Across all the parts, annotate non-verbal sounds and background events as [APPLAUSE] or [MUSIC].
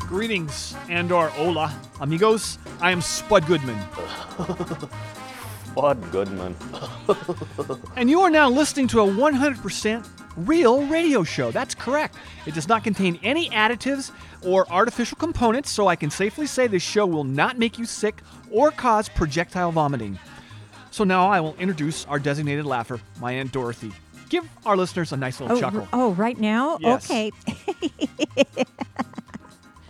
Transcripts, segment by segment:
Greetings and or hola, amigos. I am Spud Goodman, Spud Goodman. [LAUGHS] and you are now listening to a 100% real radio show. That's correct. It does not contain any additives or artificial components, so I can safely say this show will not make you sick or cause projectile vomiting. So now I will introduce our designated laugher, my Aunt Dorothy. Give our listeners a nice little Oh, chuckle. oh, right now? Yes. Okay. [LAUGHS]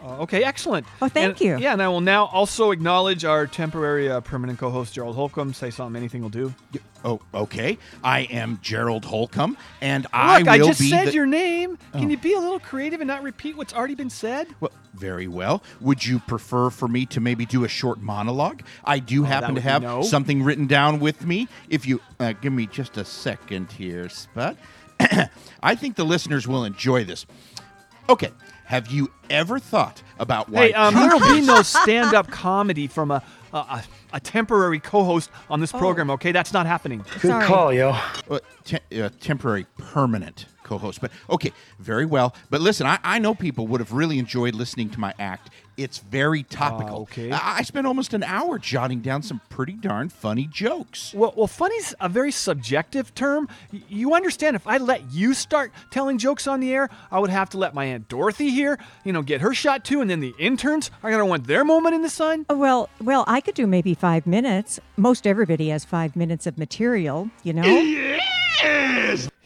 Uh, okay, excellent. Oh, thank And- you. Yeah, and I will now also acknowledge our temporary uh, permanent co-host Gerald Holcomb. Say something, anything will do. Oh, okay. I am Gerald Holcomb, and I Look, will I just be said the- your name. Can Oh. you be a little creative and not repeat what's already been said? Well, very well. Would you prefer for me to maybe do a short monologue? I do happen to have no. something written down with me. If you uh, give me just a second here, Spud. [CLEARS THROAT] I think the listeners will enjoy this. Okay. Have you ever thought about why? Hey, um, there will be no stand-up comedy from a, a, a, a temporary co-host on Oh. this program. Okay, that's not happening. Sorry. call, yo. uh, te- uh, temporary permanent co-host but okay very well but listen I, I know people would have really enjoyed listening to my act it's very topical ah, okay. I, I spent almost an hour jotting down some pretty darn funny jokes Well, well, funny's a very subjective term. Y- You understand? If I let you start telling jokes on the air, I would have to let my aunt Dorothy here, you know, get her shot too, and then the interns are gonna want their moment in the sun. Oh, Well, well, I could do maybe five minutes. Most everybody has five minutes of material, you know? [LAUGHS]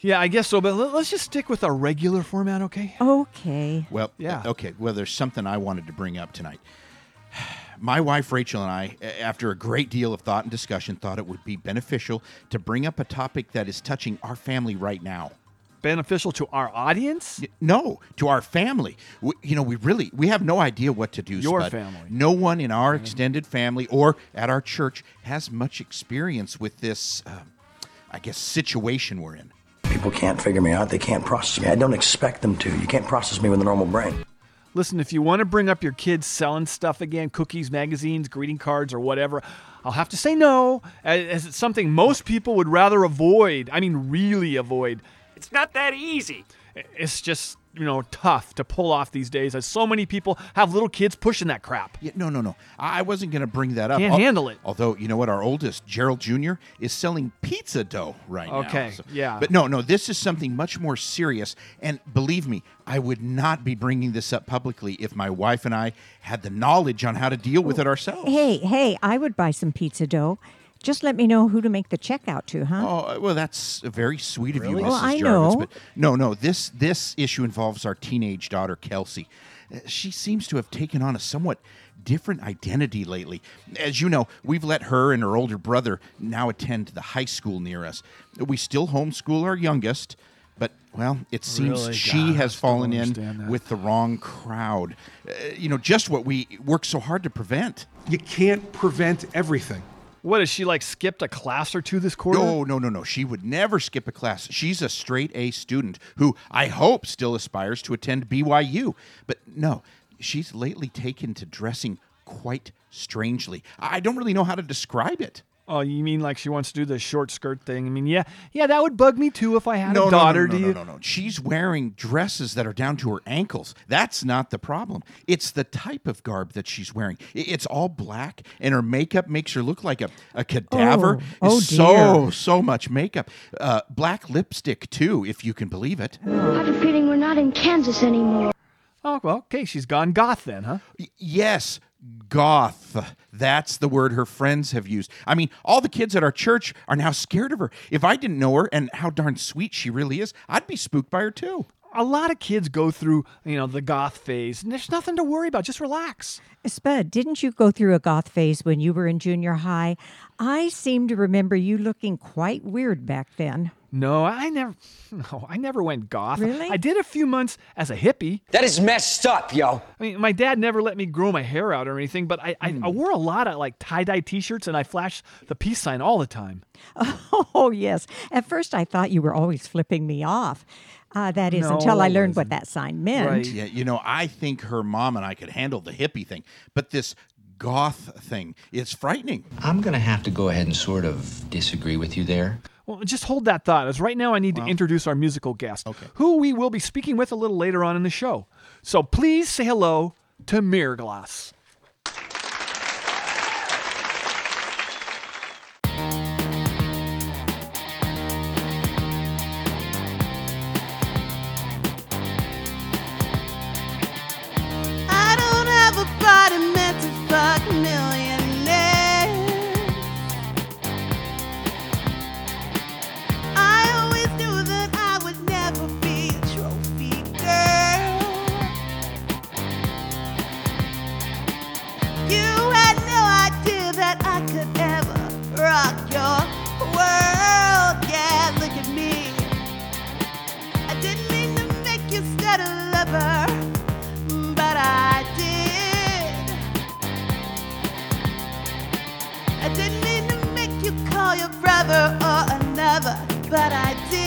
Yeah, I guess so. But let- let's just stick with our regular format, okay? Okay. well Yeah. okay well there's something i wanted to bring up tonight [SIGHS] my wife rachel and i a- after a great deal of thought and discussion thought it would be beneficial to bring up a topic that is touching our family right now Beneficial to our audience. No, to our family. We, you know, we really we have no idea what to do. Your Spud. family. No one in our extended family or at our church has much experience with this. Uh, I guess situation we're in. People can't figure me out. They can't process me. I don't expect them to. You can't process me with a normal brain. Listen, if you want to bring up your kids selling stuff again, cookies, magazines, greeting cards, or whatever, I'll have to say no, as as it's something most people would rather avoid. I mean, really avoid. It's not that easy. It's just, you know, tough to pull off these days, as so many people have little kids pushing that crap. Yeah, no, no, no. I I wasn't going to bring that up. Can't Al- handle it. Although you know what, our oldest Gerald Jr. is selling pizza dough right now. Okay, yeah. But no, no, this is something much more serious. And believe me, I would not be bringing this up publicly if my wife and I had the knowledge on how to deal with it oh, ourselves. Hey, hey, I would buy some pizza dough. Just let me know who to make the check out to, huh? Oh well, that's very sweet of you, Mrs. Well, I Jarvis. know. But no, no, this this issue involves our teenage daughter Kelsey. Uh, She seems to have taken on a somewhat different identity lately. As you know, we've let her and her older brother now attend the high school near us. We still homeschool our youngest, but well, it seems Really? she God, has fallen in that. with the wrong crowd. Uh, you know, just what we work so hard to prevent. You can't prevent everything. What has she like skipped a class or two this quarter? No, no, no, no. She would never skip a class. She's a straight A student who I hope still aspires to attend BYU. But no, she's lately taken to dressing quite strangely. I don't really know how to describe it. Oh, you mean like she wants to do the short skirt thing? I mean, yeah, yeah, that would bug me too if I had no, a no, daughter. no, do no, you? no, no, no. She's wearing dresses that are down to her ankles. That's not the problem. It's the type of garb that she's wearing. It's all black, and her makeup makes her look like a, a cadaver. Oh, oh so, dear. so much makeup. Uh, black lipstick, too, if you can believe it. I have a feeling we're not in Kansas anymore. Oh, well, okay, she's gone goth then, huh? Y- yes, Goth. That's the word her friends have used. I mean, all the kids at our church are now scared of her. If I didn't know her and how darn sweet she really is, I'd be spooked by her too. A lot of kids go through, you know, the goth phase, and there's nothing to worry about. Just relax. Spud, didn't you go through a goth phase when you were in junior high? I seem to remember you looking quite weird back then. No, I never. [LAUGHS] No, I never went goth. Really? I did a few months as a hippie. That is messed up, yo. I mean, my dad never let me grow my hair out or anything, but I, I, I wore a lot of like tie dye T-shirts, and I flashed the peace sign all the time. [LAUGHS] Oh, yes. At first, I thought you were always flipping me off. Uh, that is No, until I I learned what that sign meant. Right. Yeah, you know, I think her mom and I could handle the hippie thing, but this goth thing is frightening. I'm going to have to go ahead and sort of disagree with you there. Well, just hold that thought, as right now I need to introduce our musical guest, who we will be speaking with a little later on in the show. So please say hello to Mirror call your brother or another, but I did.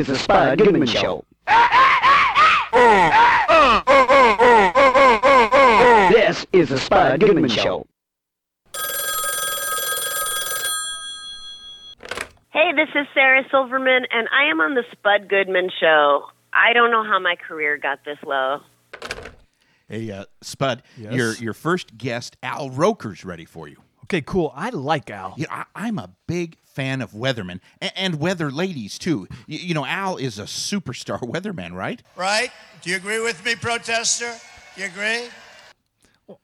Is the Spud Goodman Show. This is the Spud Goodman Show. Hey, this is Sarah Silverman, and I am on the Spud Goodman Show. I don't know how my career got this low. Hey, uh, Spud, Yes? your your first guest, Al Roker's ready for you. Okay, cool. I like Al. You know, I, I'm a big fan of weathermen and, and weather ladies too. You, you know, Al is a superstar [LAUGHS] weatherman, right? Right? Do you agree with me, protester? Do you agree?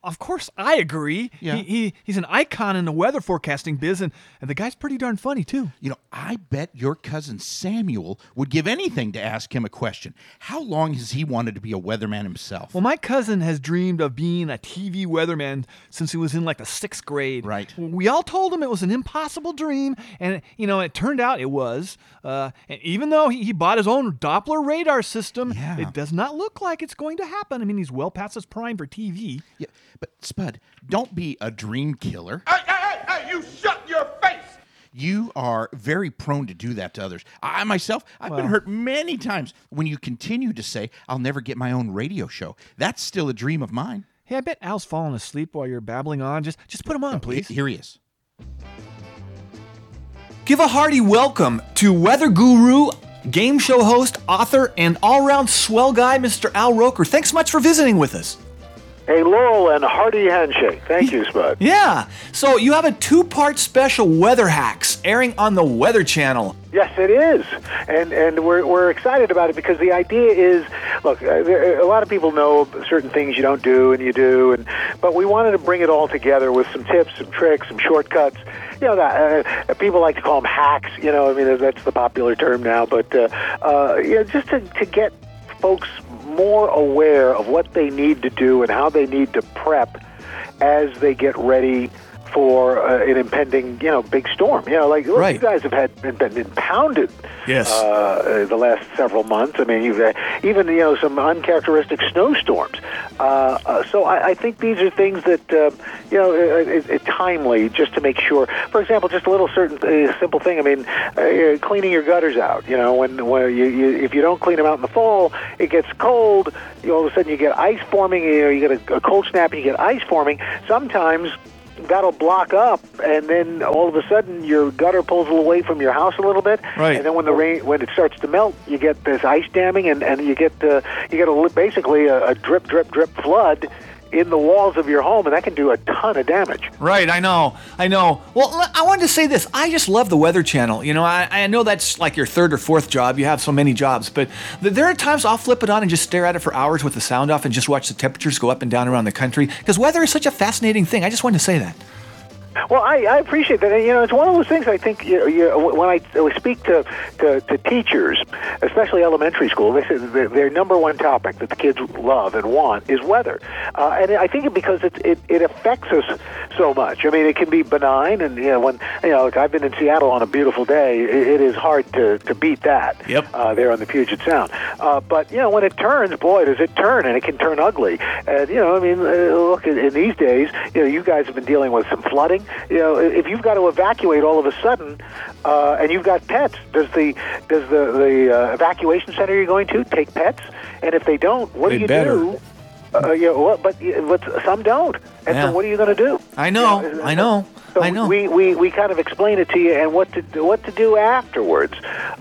Of course, I agree. Yeah. He, he he's an icon in the weather forecasting biz, and, and the guy's pretty darn funny too. You know, I bet your cousin Samuel would give anything to ask him a question. How long has he wanted to be a weatherman himself? Well, my cousin has dreamed of being a TV weatherman since he was in like the sixth grade. Right. We all told him it was an impossible dream, and you know it turned out it was. Uh, and even though he, he bought his own Doppler radar system, Yeah. it does not look like it's going to happen. I mean, he's well past his prime for TV. Yeah, but Spud, don't be a dream killer. Hey, hey, hey, hey, you shut your face! You are very prone to do that to others. I myself, I've been hurt many times when you continue to say, I'll never get my own radio show. That's still a dream of mine. Hey, I bet Al's falling asleep while you're babbling on. Just just put him on, oh, please. Here he is. Give a hearty welcome to weather guru, game show host, author, and all-round swell guy, Mr. Al Roker. Thanks much for visiting with us. Hey, Laurel, and hearty handshake. Thank you, Spud. Yeah. So you have a two-part special Weather Hacks airing on the Weather Channel. Yes, it is, and and we're we're excited about it because the idea is, look, uh, a lot of people know certain things you don't do and you do, and but we wanted to bring it all together with some tips, some tricks, some shortcuts. You know, that, uh, people like to call them hacks. You know, I mean that's the popular term now, but uh, uh, you know, just to to get folks more aware of what they need to do and how they need to prep as they get ready for uh, an impending, you know, big storm. You know, like look, Right. you guys have had been, been impounded. Yes. Uh, the last several months. I mean, you've had even you know some uncharacteristic snowstorms. Uh, uh, so I, I think these are things that uh, you know are, are timely just to make sure. For example, just a little certain uh, simple thing. I mean, uh, cleaning your gutters out. You know, when when you, you if you don't clean them out in the fall, it gets cold. You all of a sudden you get ice forming. You know, you get a, a cold snap and you get ice forming. Sometimes that'll block up, and then all of a sudden your gutter pulls away from your house a little bit, Right. and then when the rain when it starts to melt, you get this ice damming, and and you get uh, you get a, li- basically a, a drip drip drip flood in the walls of your home, and that can do a ton of damage. Right, I know, I know. Well, I wanted to say this. I just love the Weather Channel. You know, I, I know that's like your third or fourth job. You have so many jobs, but th- there are times I'll flip it on and just stare at it for hours with the sound off and just watch the temperatures go up and down around the country because weather is such a fascinating thing. I just wanted to say that. Well, I, I appreciate that. And, you know, it's one of those things I think you, you, when I speak to, to, to teachers, especially elementary school, they say that their number one topic that the kids love and want is weather. Uh, and I think it because it, it, it affects us so much. I mean, it can be benign, and, you know, when, you know, like I've been in Seattle on a beautiful day, it, it is hard to, to beat that Yep. uh, there on the Puget Sound. Uh, but, you know, when it turns, boy, does it turn, and it can turn ugly. And, you know, I mean, uh, look, in, in these days, you know, you guys have been dealing with some flooding. You know, if you've got to evacuate all of a sudden, uh, and you've got pets, does the does the the uh, evacuation center you're going to take pets? And if they don't, what They do you better. do? Uh, you know, what, but but some don't, and Yeah. so what are you going to do? I know, I know, So I know. we, we, we kind of explain it to you and what to do, what to do afterwards.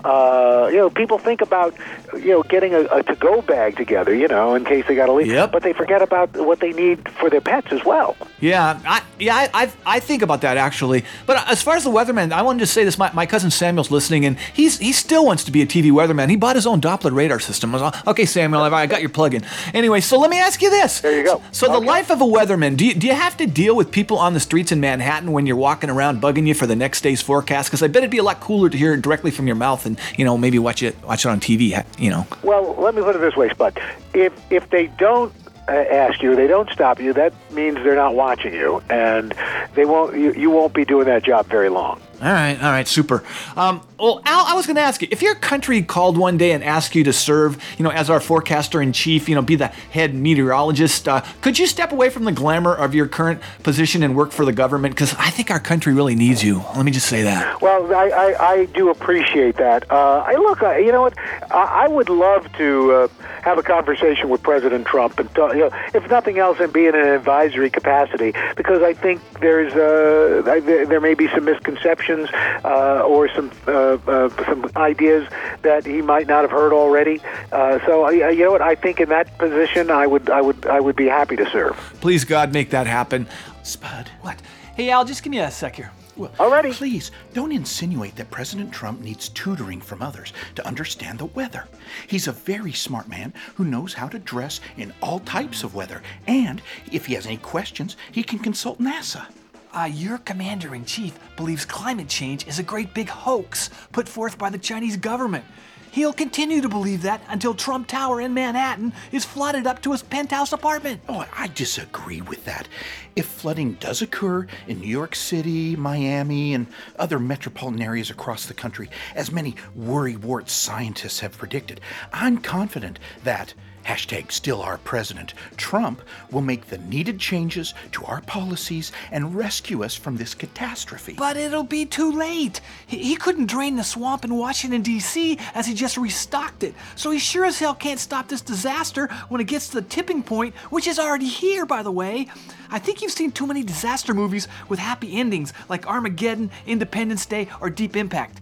Uh, you know, people think about you know getting a, a to-go bag together, you know, in case they got to leave. Yep. But they forget about what they need for their pets as well. Yeah, I, yeah, I, I, I think about that actually. But as far as the weatherman, I wanted to say this. My, my cousin Samuel's listening, and he's he still wants to be a TV weatherman. He bought his own Doppler radar system. I was okay, Samuel, I got your plug-in. Anyway, so let me ask you this. There you go. So the life of a weatherman, do you, do you have to deal with people on the streets in Manhattan when you're walking around bugging you for the next day's forecast? Because I bet it'd be a lot cooler to hear it directly from your mouth and you know maybe watch it watch it on TV. You know. Well, let me put it this way, Spud. If if they don't uh, ask you, they don't stop you. That means they're not watching you, and they won't. You, you won't be doing that job very long. All right, all right, super. Um, well, Al, I was going to ask you if your country called one day and asked you to serve, you know, as our forecaster in chief, you know, be the head meteorologist, uh, could you step away from the glamour of your current position and work for the government? Because I think our country really needs you. Let me just say that. Well, I, I, I do appreciate that. Uh, I look, I, you know what? I, I would love to uh, have a conversation with President Trump, and talk, you know, if nothing else, and be in an advisory capacity, because I think there's uh, there may be some misconceptions uh, or some uh, uh, some ideas that he might not have heard already. Uh, so, I, I- you know what? I think in that position, I would I would I would be happy to serve. Please, God, make that happen. Spud. What? Hey, Al, just give me a sec here. Well, Already? Please, don't insinuate that President Trump needs tutoring from others to understand the weather. He's a very smart man who knows how to dress in all types of weather, and if he has any questions, he can consult NASA. Uh, your commander in chief believes climate change is a great big hoax put forth by the Chinese government. He'll continue to believe that until Trump Tower in Manhattan is flooded up to his penthouse apartment. Oh, I disagree with that. If flooding does occur in New York City, Miami, and other metropolitan areas across the country, as many worrywart scientists have predicted, I'm confident that hashtag still our president Trump will make the needed changes to our policies and rescue us from this catastrophe. But it'll be too late. He, he couldn't drain the swamp in Washington, D.C., as he just restocked it. So he sure as hell can't stop this disaster when it gets to the tipping point, which is already here, by the way. I think you've seen too many disaster movies with happy endings like Armageddon, Independence Day, or Deep Impact.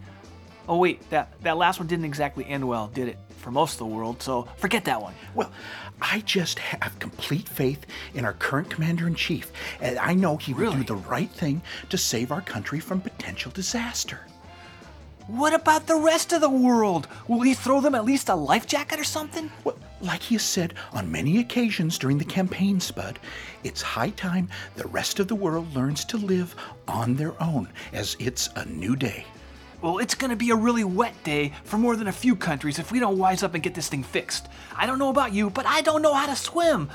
Oh, wait, that, that last one didn't exactly end well, did it? For most of the world, so forget that one. Well, I just have complete faith in our current commander in chief, and I know he will do the right thing to save our country from potential disaster. What about the rest of the world? Will he throw them at least a life jacket or something? Well, like he has said on many occasions during the campaign, Spud, it's high time the rest of the world learns to live on their own, as it's a new day. Well, it's gonna be a really wet day for more than a few countries if we don't wise up and get this thing fixed. I don't know about you, but I don't know how to swim.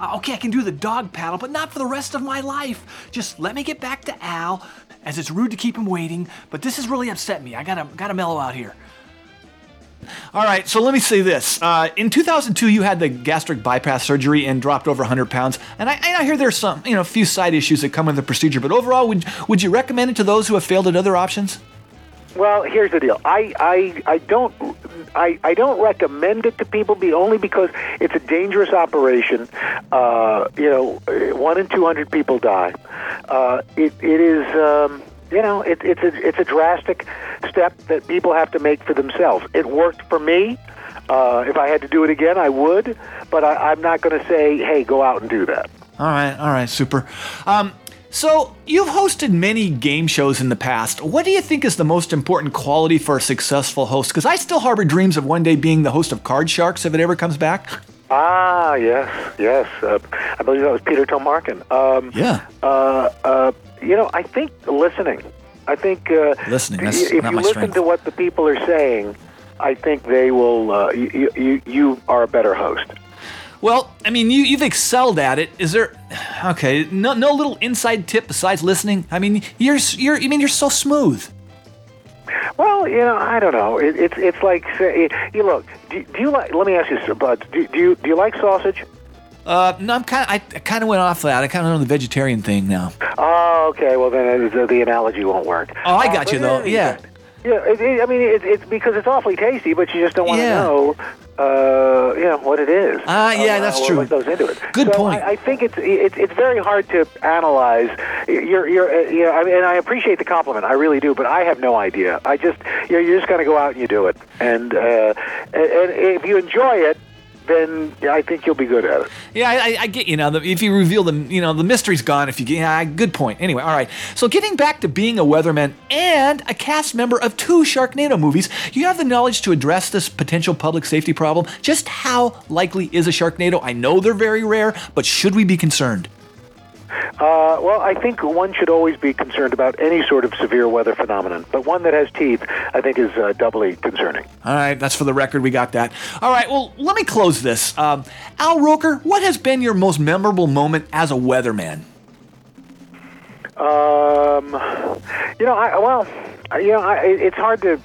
Uh, okay, I can do the dog paddle, but not for the rest of my life. Just let me get back to Al, as it's rude to keep him waiting, but this has really upset me. I gotta, gotta mellow out here. All right, so let me say this. Uh, in 2002, you had the gastric bypass surgery and dropped over 100 pounds. And I, I hear there's some, you know, a few side issues that come with the procedure. But overall, would would you recommend it to those who have failed at other options? Well, here's the deal. I, I, I don't I, I don't recommend it to people be only because it's a dangerous operation. Uh, you know, one in two hundred people die. Uh, it, it is um, you know it, it's a it's a drastic step that people have to make for themselves. It worked for me. Uh, if I had to do it again, I would. But I, I'm not going to say, hey, go out and do that. All right, all right, super. Um, so you've hosted many game shows in the past. What do you think is the most important quality for a successful host? Because I still harbor dreams of one day being the host of Card Sharks if it ever comes back. Ah, yes, yes. Uh, I believe that was Peter Tomarken. Um, Yeah. Uh, uh, you know, I think listening. I think uh, Listening, that's if you listen strength. to what the people are saying, I think they will. Uh, you, you, you are a better host. Well, I mean, you, you've excelled at it. Is there? Okay, no, no little inside tip besides listening. I mean, you're you're. I mean, you're so smooth. Well, you know, I don't know. It, it's it's like say, you look. Do, do you like? Let me ask you, Sir Bud. Do, do you do you like sausage? Uh, no, I'm kind. I, I kind of went off that. I kind of know the vegetarian thing now. Oh, okay. Well, then uh, the, the analogy won't work. Oh, I Uh, got but you though. Yeah. Yeah, it, it, I mean, it, it's because it's awfully tasty, but you just don't want to Yeah. know, uh, you know, what it is. Ah, yeah, Uh, that's true. What goes into it? Good so point. I, I think it's it's it's very hard to analyze. You're you're uh, you know, I mean, and I appreciate the compliment, I really do, but I have no idea. I just you know, you just got to go out and you do it, and uh, and, and if you enjoy it, then I think you'll be good at it. Yeah, I, I- get you know The, if you reveal the, you know, the mystery's gone. If you get, yeah, good point. Anyway, all right. So getting back to being a weatherman and a cast member of two Sharknado movies, you have the knowledge to address this potential public safety problem. Just how likely is a Sharknado? I know they're very rare, but should we be concerned? Uh, well, I think one should always be concerned about any sort of severe weather phenomenon, but one that has teeth, I think, is uh, doubly concerning. All right, that's for the record. We got that. All right, well, let me close this. Um, Al Roker, what has been your most memorable moment as a weatherman? Um, you know, I well, you know, I, it's hard to.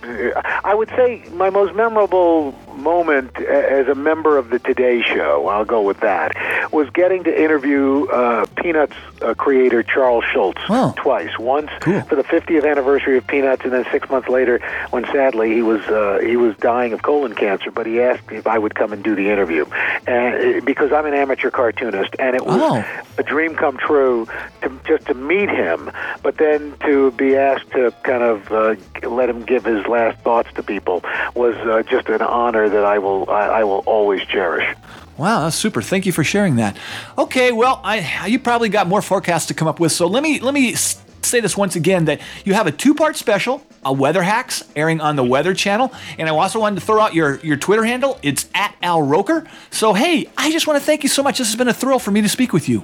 I would say my most memorable moment as a member of the Today Show, I'll go with that, was getting to interview uh, Peanuts uh, creator Charles Schulz twice. Once for the 50th anniversary of Peanuts, and then six months later, when sadly he was uh, he was dying of colon cancer. But he asked if I would come and do the interview, and because I'm an amateur cartoonist, and it was a dream come true to just to meet him, but then to be asked to kind of uh, let him give his last thoughts to people was uh, just an honor that I will I, I will always cherish. Wow, that's super. Thank you for sharing that. Okay, well, I you probably got more forecasts to come up with. So let me let me say this once again that you have a two-part special, a weather hacks airing on the Weather Channel, and I also wanted to throw out your your Twitter handle. It's at Al Roker. So hey, I just want to thank you so much. This has been a thrill for me to speak with you.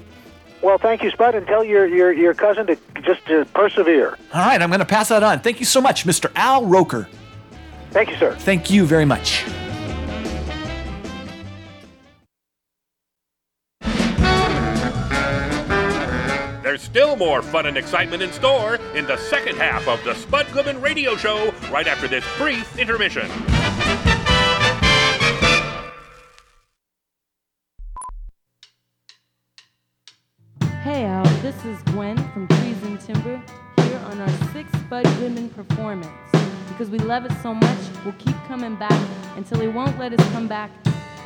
Well, thank you, Spud, and tell your your, your cousin to just to persevere. All right, I'm going to pass that on. Thank you so much, Mr. Al Roker. Thank you, sir. Thank you very much. There's still more fun and excitement in store in the second half of the Spud Goodman Radio Show right after this brief intermission. Hey Al, this is Gwen from Trees and Timber here on our sixth Spud Goodman performance. Because we love it so much, we'll keep coming back until he won't let us come back.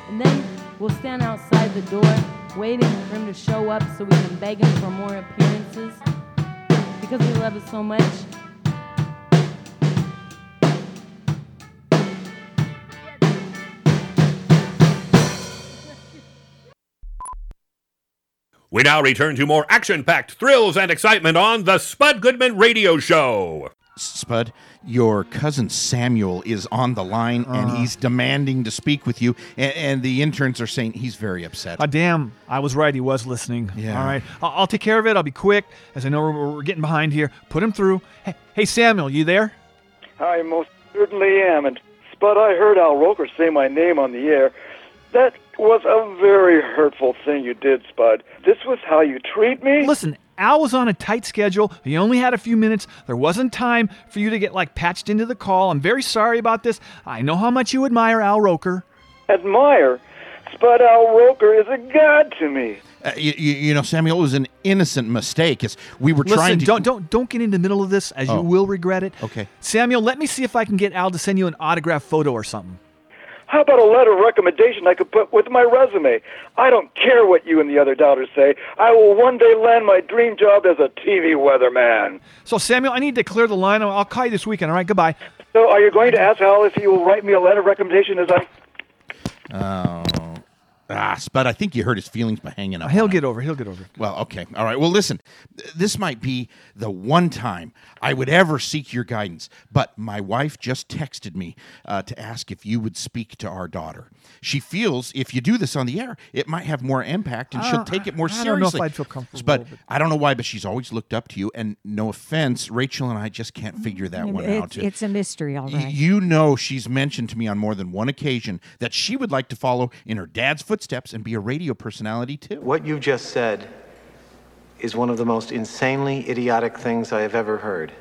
And then we'll stand outside the door waiting for him to show up so we can beg him for more appearances. Because we love it so much. We now return to more action packed thrills and excitement on the Spud Goodman Radio Show. Spud, your cousin Samuel is on the line and Uh. he's demanding to speak with you. And, and the interns are saying he's very upset. Ah, damn, I was right. He was listening. Yeah. All right, I'll, I'll take care of it. I'll be quick, as I know we're, we're getting behind here. Put him through. Hey, hey, Samuel, you there? I most certainly am. And Spud, I heard Al Roker say my name on the air. That was a very hurtful thing you did, Spud. This was how you treat me? Listen, Al was on a tight schedule. He only had a few minutes. There wasn't time for you to get like patched into the call. I'm very sorry about this. I know how much you admire Al Roker. Admire? Spud Al Roker is a god to me. Uh, you, you, you know, Samuel, it was an innocent mistake. As we were Listen, trying to. don't don't don't get in the middle of this, as Oh. you will regret it. Okay. Samuel, let me see if I can get Al to send you an autograph photo or something. How about a letter of recommendation I could put with my resume? I don't care what you and the other doubters say. I will one day land my dream job as a TV weatherman. So, Samuel, I need to clear the line. I'll I'll call you this weekend. All right, goodbye. So, are you going to ask Al if he will write me a letter of recommendation as I? Oh. Ah, Spud, I think you hurt his feelings by hanging up. He'll get over. He'll get over. it. Well, okay. All right. Well, listen, th- this might be the one time I would ever seek your guidance, but my wife just texted me uh, to ask if you would speak to our daughter. She feels if you do this on the air, it might have more impact and she'll Uh, take it more I seriously. don't know if I'd feel comfortable, But but- I don't know why, but she's always looked up to you. And no offense, Rachel and I just can't figure that one out. It's, it's a mystery, all Y- right. You know, she's mentioned to me on more than one occasion that she would like to follow in her dad's footsteps and be a radio personality too. What you just said is one of the most insanely idiotic things I have ever heard.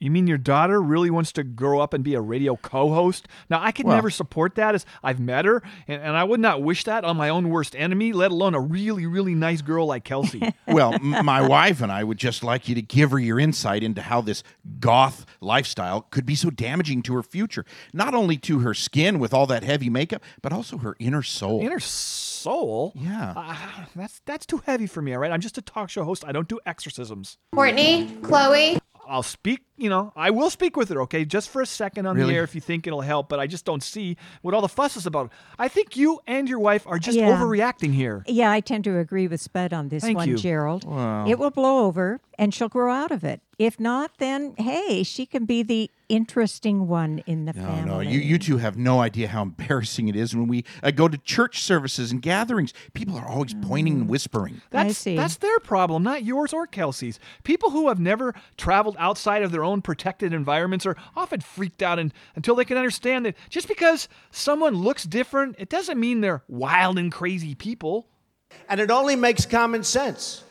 You mean your daughter really wants to grow up and be a radio co-host? Now, I could Well- never support that as I've met her, and, and I would not wish that on my own worst enemy, let alone a really, really nice girl like Kelsey. [LAUGHS] well, m- my wife and I would just like you to give her your insight into how this goth lifestyle could be so damaging to her future. Not only to her skin with all that heavy makeup, but also her inner soul. Inner soul? Yeah. Uh, that's that's too heavy for me, all right? I'm just a talk show host. I don't do exorcisms. Courtney, Chloe. I'll speak, you know, I will speak with her, okay, just for a second on Really? the air if you think it'll help, but I just don't see what all the fuss is about. I think you and your wife are just Yeah. overreacting here. Yeah, I tend to agree with Spud on this Thank one, you. Gerald. Wow. It will blow over and she'll grow out of it. If not, then hey, she can be the interesting one in the No, family. no, you, you two have no idea how embarrassing it is when we uh, go to church services and gatherings. People are always pointing and whispering. That's that's their problem, not yours or Kelsey's. People who have never traveled outside of their own protected environments are often freaked out and, until they can understand that just because someone looks different, it doesn't mean they're wild and crazy people. And it only makes common sense.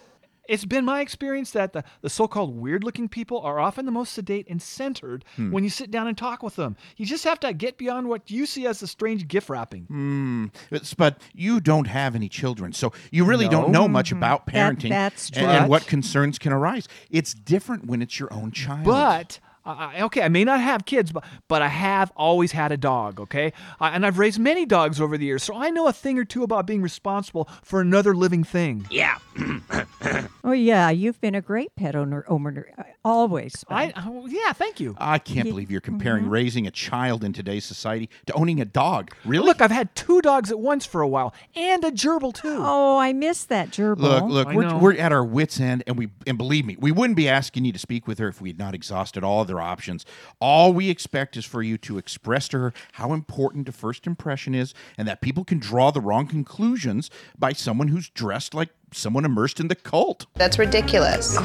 It's been my experience that the, the so called weird looking people are often the most sedate and centered Hmm. when you sit down and talk with them. You just have to get beyond what you see as the strange gift wrapping. Hmm. It's- But you don't have any children, so you really don't know much Mhm. about That- parenting that's and, true. and But- what concerns can arise. It's different when it's your own child. But I I- okay, I may not have kids, but but I have always had a dog. Okay, I, and I've raised many dogs over the years, so I know a thing or two about being responsible for another living thing. Yeah. [CLEARS THROAT] Oh yeah, you've been a great pet owner, owner uh, always. I oh, yeah, thank you. I can't Ye- believe you're comparing Mm-hmm. raising a child in today's society to owning a dog. Really? Look, I've had two dogs at once for a while, and a gerbil too. Oh, I miss that gerbil. Look, look, I we're, know. we're at our wits' end, and we and believe me, we wouldn't be asking you to speak with her if we had not exhausted all other options. All we expect is for you to express to her how important a first impression is, and that people can draw the wrong conclusions by someone who's dressed like someone immersed in the cult. That's ridiculous.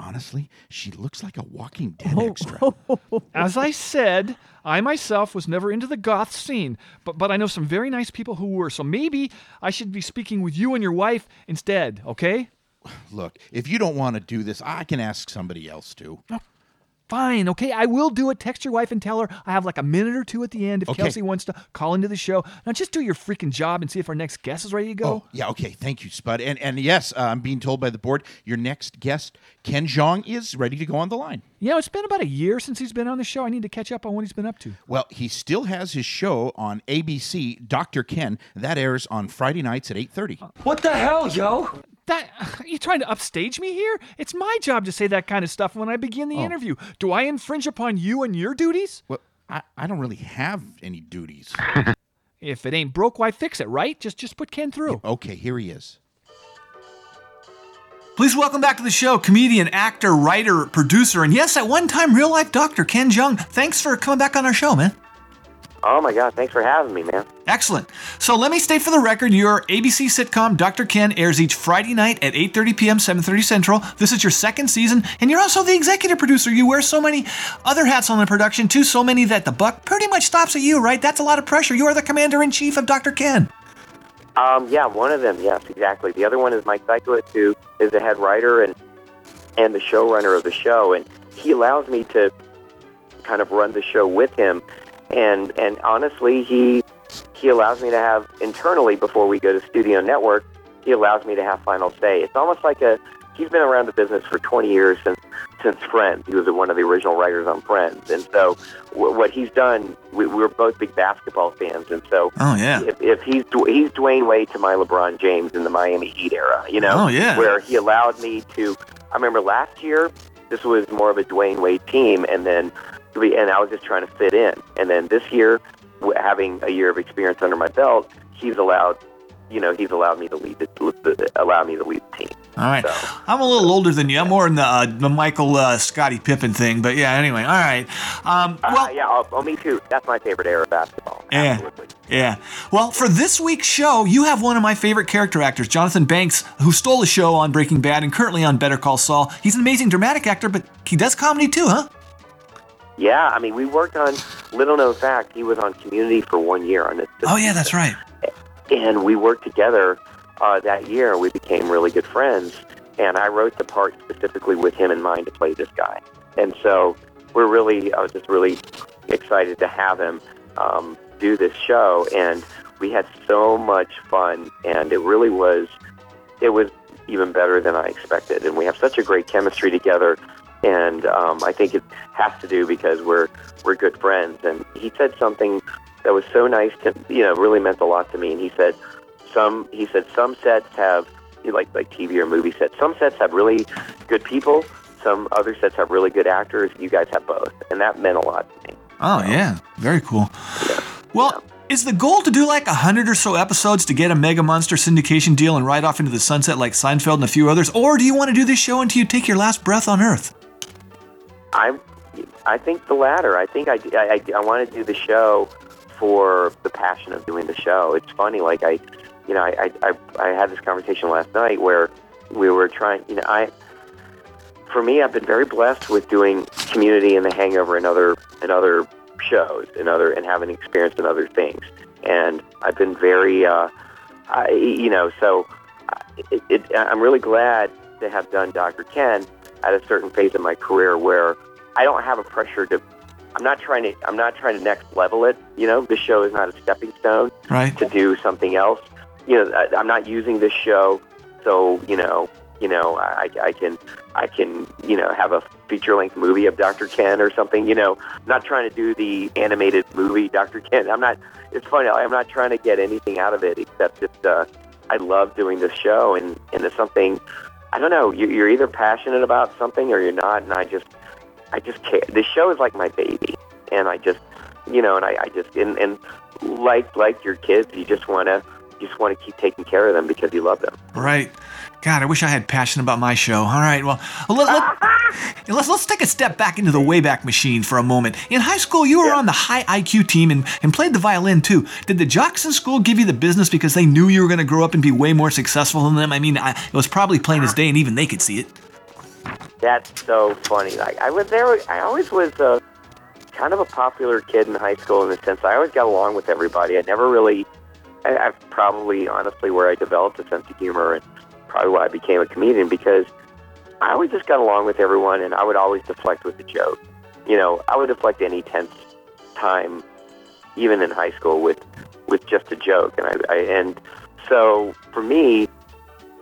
Honestly, she looks like a Walking Dead Oh. extra. [LAUGHS] As I said, I myself was never into the goth scene, but but I know some very nice people who were. So maybe I should be speaking with you and your wife instead. Okay? Look, if you don't want to do this, I can ask somebody else to. Fine, okay, I will do it. Text your wife and tell her I have like a minute or two at the end if Okay. Kelsey wants to call into the show. Now just do your freaking job and see if our next guest is ready to go. Oh, yeah, okay. Thank you, Spud. And and yes, uh, I'm being told by the board your next guest, Ken Jeong, is ready to go on the line. You know, it's been about a year since he's been on the show. I need to catch up on what he's been up to. Well, he still has his show on ABC, Dr. Ken. That airs on Friday nights at 8:30. What the hell, yo? That are [LAUGHS] you trying to upstage me here? It's my job to say that kind of stuff when I begin the Oh. interview. Do I infringe upon you and your duties? Well, I, I don't really have any duties. [LAUGHS] If it ain't broke, why fix it, right? Just just put Ken through. okay, here he is. Please welcome back to the show comedian, actor, writer, producer, and yes, at one time real life doctor Ken Jeong. Thanks for coming back on our show, man. Oh my God! Thanks for having me, man. Excellent. So let me state for the record, your ABC sitcom Dr. Ken airs each Friday night at 8:30 p.m. 7:30 Central. This is your second season, and you're also the executive producer. You wear so many other hats on the production too, so many that the buck pretty much stops at you, right? That's a lot of pressure. You are the commander in chief of Dr. Ken. Um, yeah, one of them. Yes, exactly. The other one is Mike Sikowitz, who is the head writer and and the showrunner of the show, and he allows me to kind of run the show with him. And and honestly, he he allows me to have internally before we go to Studio Network. He allows me to have final say. It's almost like a he's been around the business for 20 years since since Friends. He was one of the original writers on Friends, and so w- what he's done. We, we're both big basketball fans, and so Oh, yeah. if, if he's he's Dwyane Wade to my LeBron James in the Miami Heat era, you know, Oh, yeah. where he allowed me to. I remember last year, this was more of a Dwyane Wade team, and then and I was just trying to fit in. And then this year, having a year of experience under my belt, he's allowed, you know, he's allowed me to lead the, allow me to lead the team. All right. I'm a little older than you. I'm more in the, uh, the Michael uh, Scottie Pippen thing, but yeah, anyway. All right. Um, Uh, yeah, oh, oh, me too. That's my favorite era of basketball. Yeah. Yeah. Well, for this week's show, you have one of my favorite character actors, Jonathan Banks, who stole the show on Breaking Bad and currently on Better Call Saul. He's an amazing dramatic actor, but he does comedy too, huh? Yeah, I mean, we worked on little known fact. He was on Community for one year on this. Oh, yeah, that's right. and we worked together uh, that year. We became really good friends, and I wrote the part specifically with him in mind to play this guy. And so we're really, I was just really excited to have him um, do this show, and we had so much fun, and it really was, it was even better than I expected, and we have such a great chemistry together. And um, I think it has to do because we're we're good friends. And he said something that was so nice to you know really meant a lot to me. And he said some he said some sets have like like TV or movie sets. Some sets have really good people. Some other sets have really good actors. You guys have both, and that meant a lot to me. Oh, yeah. Very cool. Well, is the goal to do like a hundred or so episodes to get a mega monster syndication deal and ride off into the sunset like Seinfeld and a few others? Or do you want to do this show until you take your last breath on Earth? I I think the latter. I think I I, I want to do the show for the passion of doing the show. It's funny, like I, you know, I, I I had this conversation last night where we were trying. You know, I for me, I've been very blessed with doing Community and The Hangover and other and other shows and other and having experience in other things. And I've been very, uh, I, you know, so it, it, I'm really glad to have done Dr. Ken at a certain phase of my career where I don't have a pressure to. I'm not trying to. I'm not trying to next level it. You know, this show is not a stepping stone Right. to do something else. You know, I, I'm not using this show so you know, you know, I, I can, I can, you know, have a feature-length movie of Dr. Ken or something. You know, I'm not trying to do the animated movie Dr. Ken. I'm not. It's funny. I'm not trying to get anything out of it except just uh, I love doing this show, and and it's something. I don't know. You, you're either passionate about something or you're not, and I just, I just care. This show is like my baby, and I just, you know, and I, I just, and, and like like your kids, you just want to, just want to keep taking care of them because you love them. Right. God, I wish I had passion about my show. All right, well, let, let, [LAUGHS] let's, let's take a step back into the Wayback Machine for a moment. In high school, you were on the high IQ team and, and played the violin too. Did the jocks in school give you the business because they knew you were going to grow up and be way more successful than them? I mean, I, it was probably plain as day and even they could see it. That's so funny. Like I was there. I always was uh, kind of a popular kid in high school in the sense I always got along with everybody. I never really. I, I've probably honestly where I developed a sense of humor and probably why I became a comedian because I always just got along with everyone and I would always deflect with a joke. You know, I would deflect any tense time, even in high school, with with just a joke. And I, I and so for me,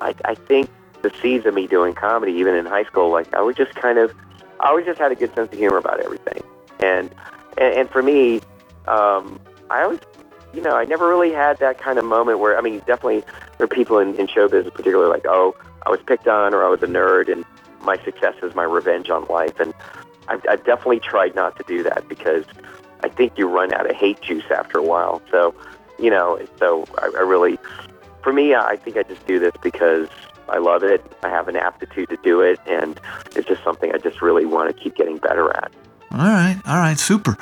I, I think the seeds of me doing comedy, even in high school, like I would just kind of, I always just had a good sense of humor about everything. And and, and for me, um, I always, you know, I never really had that kind of moment where, I mean, definitely there are people in, in show business, particularly like, oh, I was picked on or I was a nerd, and my success is my revenge on life. And I've, I've definitely tried not to do that because I think you run out of hate juice after a while. So, you know, so I, I really, for me, I think I just do this because I love it. I have an aptitude to do it, and it's just something I just really want to keep getting better at. All right, all right, super.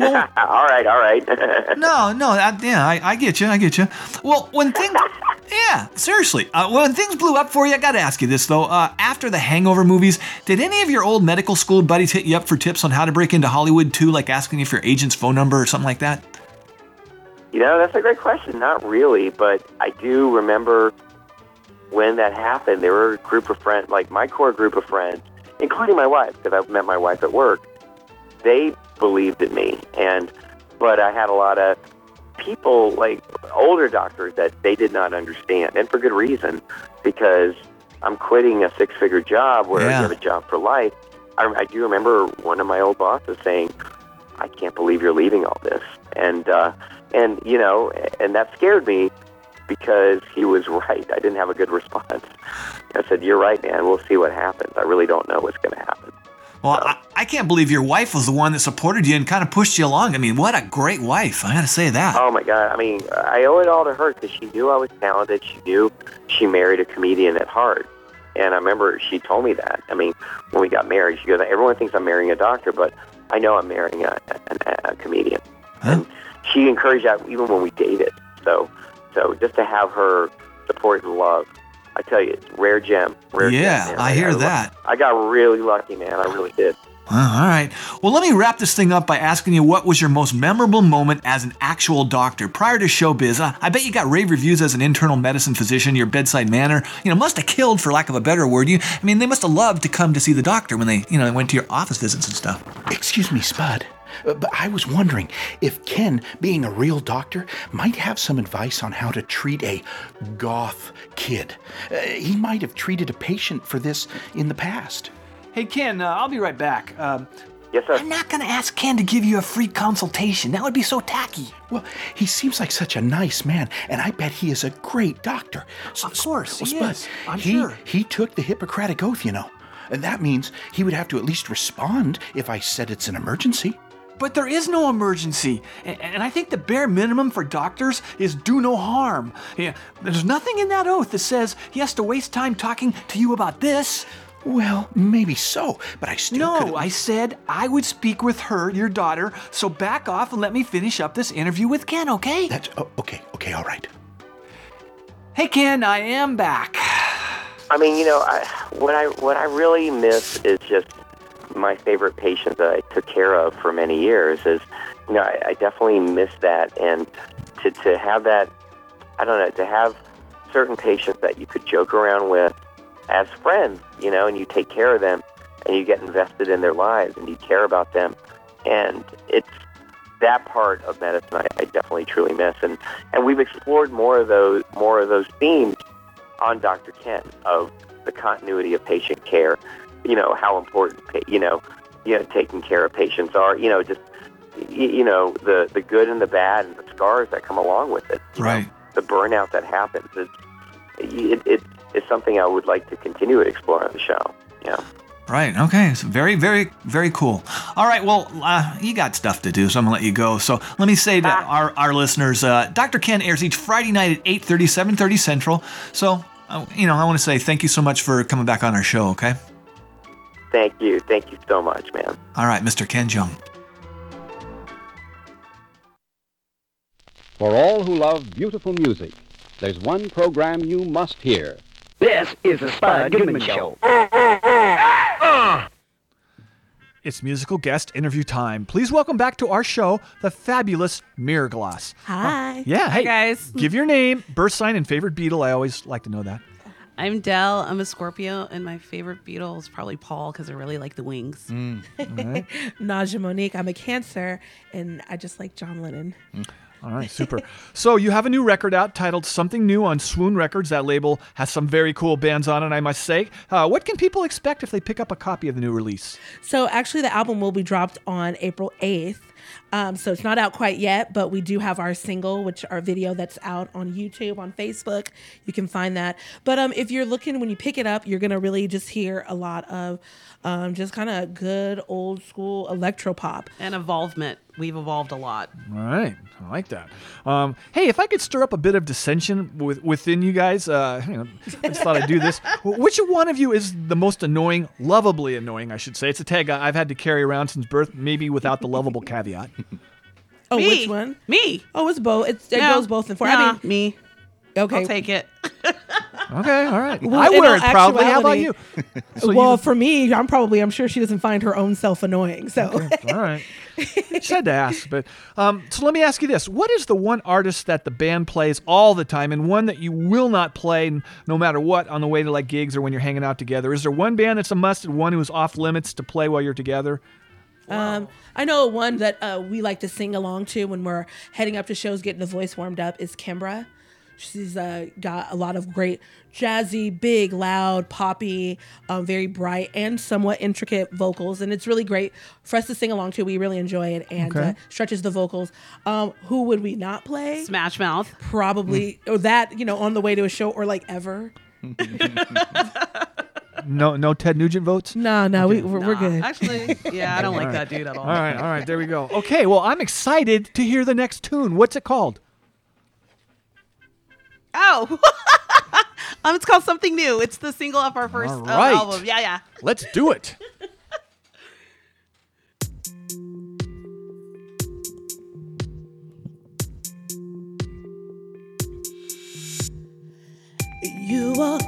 Well, [LAUGHS] all right, all right. [LAUGHS] No, no, I, yeah, I, I get you, I get you. Well, when things, [LAUGHS] yeah, seriously, uh, when things blew up for you, I got to ask you this though. Uh, after the Hangover movies, did any of your old medical school buddies hit you up for tips on how to break into Hollywood too, like asking if your agent's phone number or something like that? You know, that's a great question. Not really, but I do remember when that happened. There were a group of friends, like my core group of friends, including my wife, because I met my wife at work. They believed in me, and but I had a lot of people, like older doctors, that they did not understand, and for good reason, because I'm quitting a six-figure job where Yeah. I have a job for life. I, I do remember one of my old bosses saying, "I can't believe you're leaving all this," and uh, and you know, and that scared me because he was [LAUGHS] right. I didn't have a good response. I said, "You're right, man. We'll see what happens. I really don't know what's going to happen." Well, I, I can't believe your wife was the one that supported you and kind of pushed you along. I mean, what a great wife. I got to say that. Oh my God! I mean, I owe it all to her because she knew I was talented. She knew she married a comedian at heart, and I remember she told me that. I mean, when we got married, she goes, "Everyone thinks I'm marrying a doctor, but I know I'm marrying a, a, a comedian." And she encouraged that even when we dated. So, so just to have her support and love, I tell you, it's rare gem. Rare Yeah, gem, man. I hear got- that. I got really lucky, man. I really did. Well, all right. Well, let me wrap this thing up by asking you what was your most memorable moment as an actual doctor prior to showbiz. Uh, I bet you got rave reviews as an internal medicine physician. Your bedside manner, you know, must have killed, for lack of a better word. You, I mean, they must have loved to come to see the doctor when they, you know, went to your office visits and stuff. Excuse me, Spud. Uh, But I was wondering if Ken, being a real doctor, might have some advice on how to treat a goth kid. Uh, he might have treated a patient for this in the past. Hey, Ken, uh, I'll be right back. Um, yes, sir. I'm not going to ask Ken to give you a free consultation. That would be so tacky. Well, he seems like such a nice man, and I bet he is a great doctor. of course, he Spud, is. I'm he, sure. He took the Hippocratic Oath, you know. And that means he would have to at least respond if I said it's an emergency. But there is no emergency. A- And I think the bare minimum for doctors is do no harm. Yeah, there's nothing in that oath that says he has to waste time talking to you about this. Well, maybe so, but I still No, could've- I said I would speak with her, your daughter, so back off and let me finish up this interview with Ken, okay? That's oh, okay, okay, all right. Hey Ken, I am back. I mean, you know, I, what I what I really miss is just my favorite patient that I took care of for many years. Is you know, I, I definitely miss that, and to to have that, I don't know, to have certain patients that you could joke around with, as friends, you know, and you take care of them and you get invested in their lives and you care about them. And it's that part of medicine I, I definitely truly miss. And, and we've explored more of those more of those themes on Dr. Ken of the continuity of patient care, you know, how important, you know, you know, taking care of patients are, you know, just, you know, the, the good and the bad and the scars that come along with it. you know, Right. the burnout that happens. It's, it, it, it's something I would like to continue to explore on the show. Yeah. Right. Okay. So very, very, very cool. All right. Well, uh, you got stuff to do, so I'm gonna let you go. So let me say to our, our listeners, uh, Dr. Ken airs each Friday night at 8:30, 7:30 Central. So, uh, you know, I want to say thank you so much for coming back on our show. Okay. Thank you. Thank you so much, man. All right, Mr. Ken Jeong. For all who love beautiful music, there's one program you must hear. This is the Spud Goodman Show. Ah! It's musical guest interview time. Please welcome back to our show the fabulous Mirrorgloss. Hi. Yeah, Hi, hey guys. Give your name, birth sign, and favorite Beatle. I always like to know that. I'm Dell. I'm a Scorpio, and my favorite Beatle is probably Paul because I really like the wings. Mm. [LAUGHS] Naja Monique. I'm a Cancer, and I just like John Lennon. All right, super. [LAUGHS] so you have a new record out titled Something New on Swoon Records. That label has some very cool bands on it, I must say. Uh, what can people expect if they pick up a copy of the new release? So actually, the album will be dropped on April 8th. Um, so it's not out quite yet, but we do have our single, which our video that's out on YouTube, on Facebook. You can find that. But um, if you're looking, when you pick it up, you're gonna really just hear a lot of um, just kind of good old school electro pop and involvement. We've evolved a lot. All right, I like that. Um, hey, if I could stir up a bit of dissension with, within you guys, uh, [LAUGHS] you know, I just thought I'd do this. [LAUGHS] Which one of you is the most annoying, lovably annoying, I should say? It's a tag I've had to carry around since birth, maybe without the lovable caveat. [LAUGHS] Oh, Me. which one? Me. Oh, it's both. It's, it No. goes both and four. Nah, I mean, me. Okay, I'll take it. [LAUGHS] Okay, all right. Well, I in wear all it proudly. How about you? [LAUGHS] So well, you- for me, I'm probably. I'm sure she doesn't find her own self annoying. So, All right. Just had to ask. But um, so let me ask you this: What is the one artist that the band plays all the time, and one that you will not play n- no matter what on the way to like gigs or when you're hanging out together? Is there one band that's a must and one who's off limits to play while you're together? Um, I know one that uh, we like to sing along to when we're heading up to shows, getting the voice warmed up is Kimbra. She's uh, got a lot of great jazzy, big, loud, poppy, um, very bright, and somewhat intricate vocals, and it's really great for us to sing along to. We really enjoy it, and Okay. uh, stretches the vocals. Um, who would we not play? Smash Mouth. Probably, or that you know, on the way to a show, or like ever. [LAUGHS] [LAUGHS] No, no Ted Nugent votes. No, no, we, we're, we're good. Actually, yeah, I don't like All right. that dude at all. All right, all right, there we go. Okay, well, I'm excited to hear the next tune. What's it called? Oh, [LAUGHS] um, it's called something new. It's the single off our first All uh, album. Yeah, yeah. Let's do it. [LAUGHS] You walked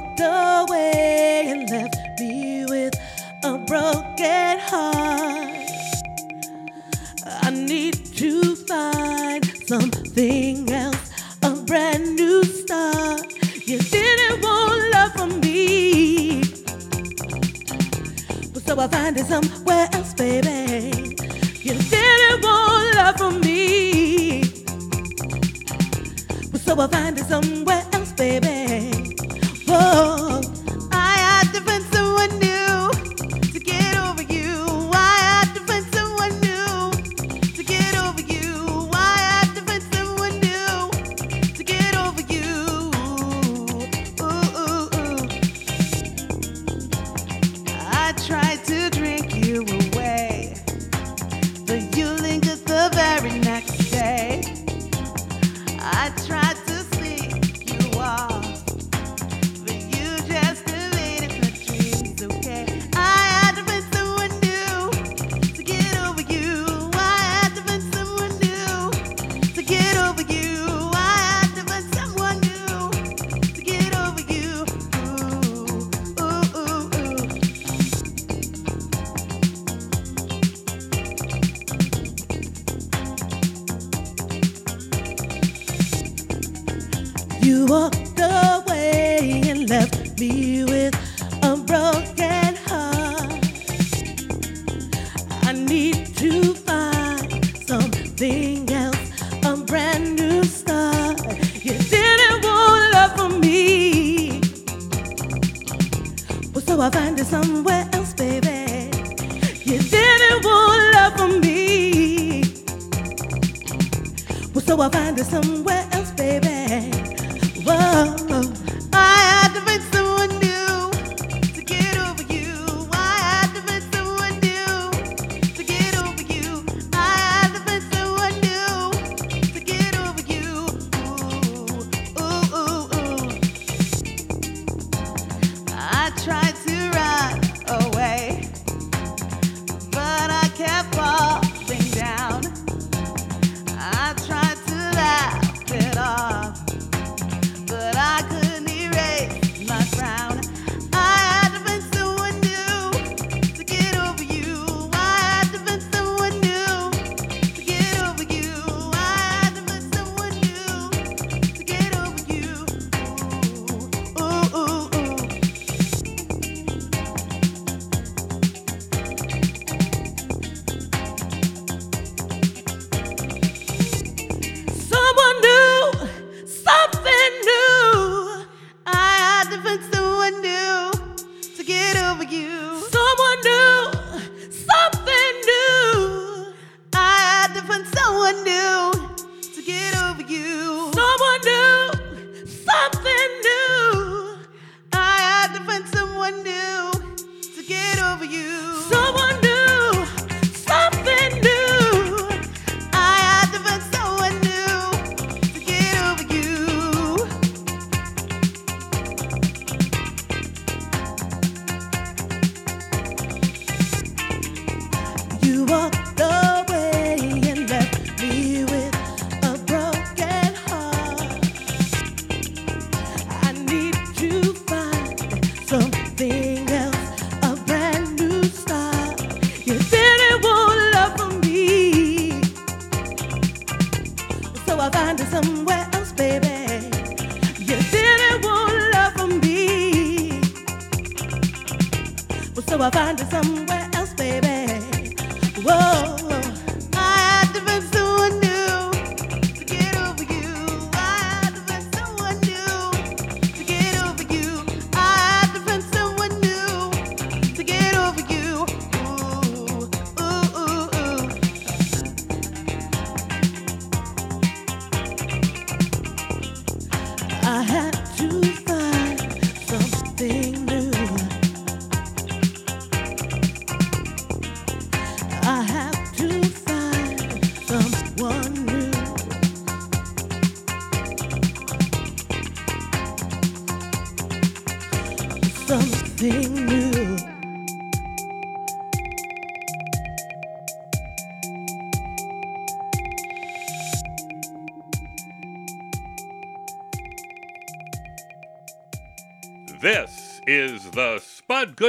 it somewhere else, baby. You didn't want love from me, but so I'll find it somewhere I'll find you somewhere else, baby. You didn't want love me. Well, so I'll find it somewhere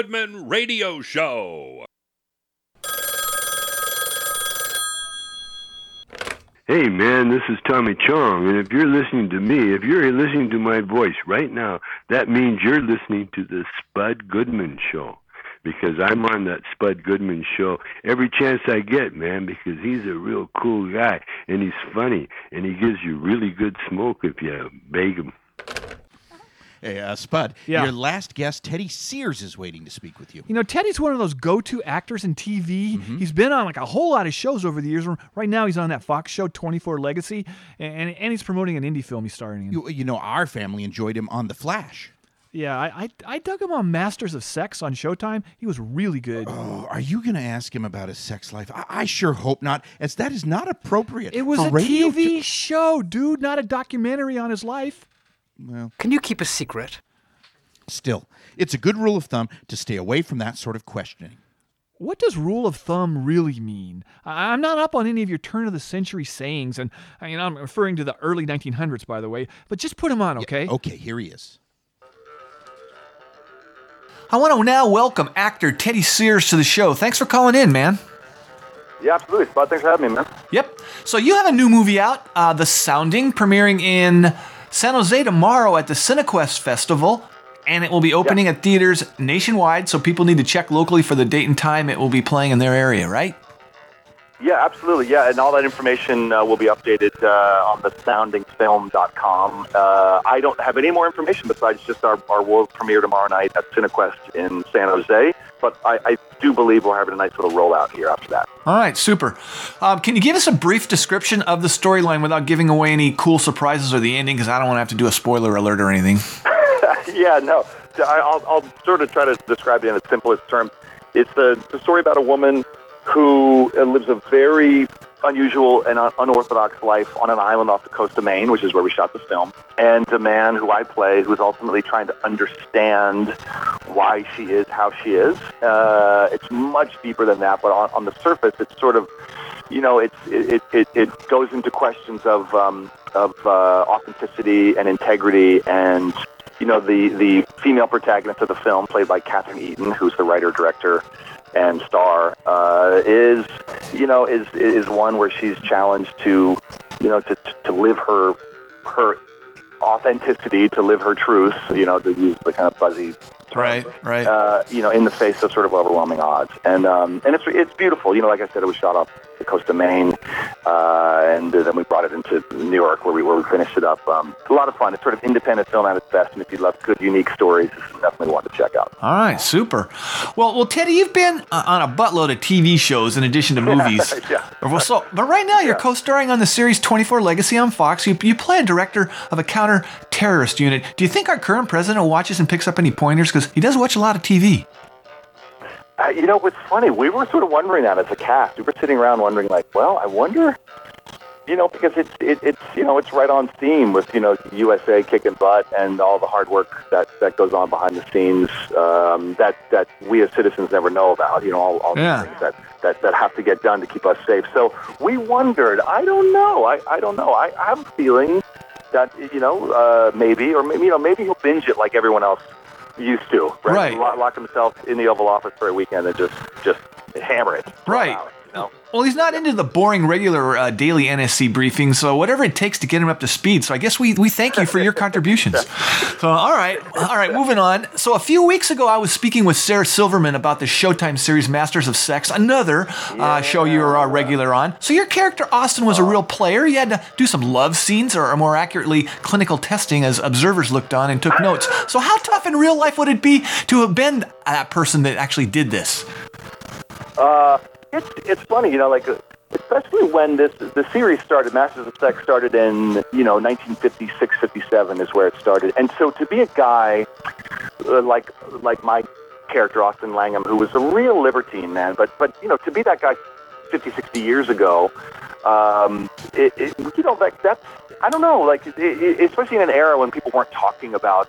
Goodman Radio Show. Hey man, this is Tommy Chong, and if you're listening to me, if you're listening to my voice right now, that means you're listening to the Spud Goodman Show. Because I'm on that Spud Goodman show every chance I get, man, because he's a real cool guy, and he's funny, and he gives you really good smoke if you beg him. Hey, uh, Spud, Yeah. your last guest, Teddy Sears, is waiting to speak with you. You know, Teddy's one of those go-to actors in TV. Mm-hmm. He's been on like a whole lot of shows over the years. Right now, he's on that Fox show, 24 Legacy, and, and he's promoting an indie film he's starring in. You, you know, our family enjoyed him on The Flash. Yeah, I, I I dug him on Masters of Sex on Showtime. He was really good. Oh, are you going to ask him about his sex life? I, I sure hope not, as that is not appropriate. It was a TV show, dude, not a documentary on his life. Well, Can you keep a secret? Still, it's a good rule of thumb to stay away from that sort of questioning. What does rule of thumb really mean? I- I'm not up on any of your turn of the century sayings, and I mean, I'm referring to the early 1900s, by the way. But just put him on, okay? Okay, here he is. I want to now welcome actor Teddy Sears to the show. Thanks for calling in, man. Yeah, absolutely. Spud, thanks for having me, man. Yep. So you have a new movie out, uh, The Sounding, premiering in San Jose tomorrow at the Cinequest Festival, and it will be opening at theaters nationwide. So people need to check locally for the date and time it will be playing in their area, right? Yeah, absolutely. Yeah, and all that information uh, will be updated uh, on the soundingfilm.com. Uh, I don't have any more information besides just our, our world premiere tomorrow night at Cinequest in San Jose. But I, I do believe we're having a nice little rollout here after that. All right, super. Um, can you give us a brief description of the storyline without giving away any cool surprises or the ending? Because I don't want to have to do a spoiler alert or anything. [LAUGHS] [LAUGHS] yeah, no. I- I'll, I'll sort of try to describe it in the simplest terms. It's a, it's a story about a woman who uh, lives a very unusual and unorthodox life on an island off the coast of Maine, which is where we shot the film, and a man who I play who's ultimately trying to understand why she is how she is. Uh, it's much deeper than that, but on, on the surface, it's sort of you know, it's, it, it, it goes into questions of, um, of uh, authenticity and integrity and, you know, the, the female protagonist of the film, played by Catherine Eaton, who's the writer, director, and star, uh, is, you know, is, is one where she's challenged to, you know, to, to live her, her authenticity, to live her truth, you know, to use the kind of fuzzy Right, right. uh, you know, in the face of sort of overwhelming odds. And um, and it's it's beautiful. You know, like I said, it was shot off the coast of Maine, uh, and then we brought it into New York, where we where we finished it up. Um, a lot of fun. It's sort of independent film at its best, and if you love good, unique stories, this is definitely one to check out. All right, super. Well, well, Teddy, you've been uh, on a buttload of TV shows in addition to movies. [LAUGHS] yeah. Well, so, but right now you're co-starring on the series 24 Legacy on Fox. You, you play a director of a counter-terrorist unit. Do you think our current president watches and picks up any pointers? Because he does watch a lot of TV. Uh, you know, what's funny? We were sort of wondering that as a cast. We were sitting around wondering, like, well, I wonder, you know, because it's it, it's you know it's right on theme with you know USA kicking butt and all the hard work that that goes on behind the scenes um, that that we as citizens never know about. You know, all, all Yeah. the things that, that that have to get done to keep us safe. So we wondered. I don't know. I I don't know. I, I have a feeling that you know uh, maybe or maybe you know maybe he'll binge it like everyone else used to. Right. Right. Lock, lock himself in the Oval Office for a weekend and just just hammer it. Right. Well, he's not into the boring regular uh, daily NSC briefings, so whatever it takes to get him up to speed. So I guess we, we thank you for your contributions. [LAUGHS] So all right, all right, moving on. So a few weeks ago, I was speaking with Sarah Silverman about the Showtime series Masters of Sex, another uh, show you're a regular on. So your character Austin was a real player. You had to do some love scenes, or more accurately, clinical testing, as observers looked on and took notes. So how tough in real life would it be to have been that person that actually did this? Uh, it's it's funny, you know, like especially when this the series started. Masters of Sex started in you know 1956, 57 is where it started, and so to be a guy uh, like like my character Austin Langham, who was a real libertine man, but but you know to be that guy 50, 60 years ago, um, it, it, you know like that's I don't know, like it, especially in an era when people weren't talking about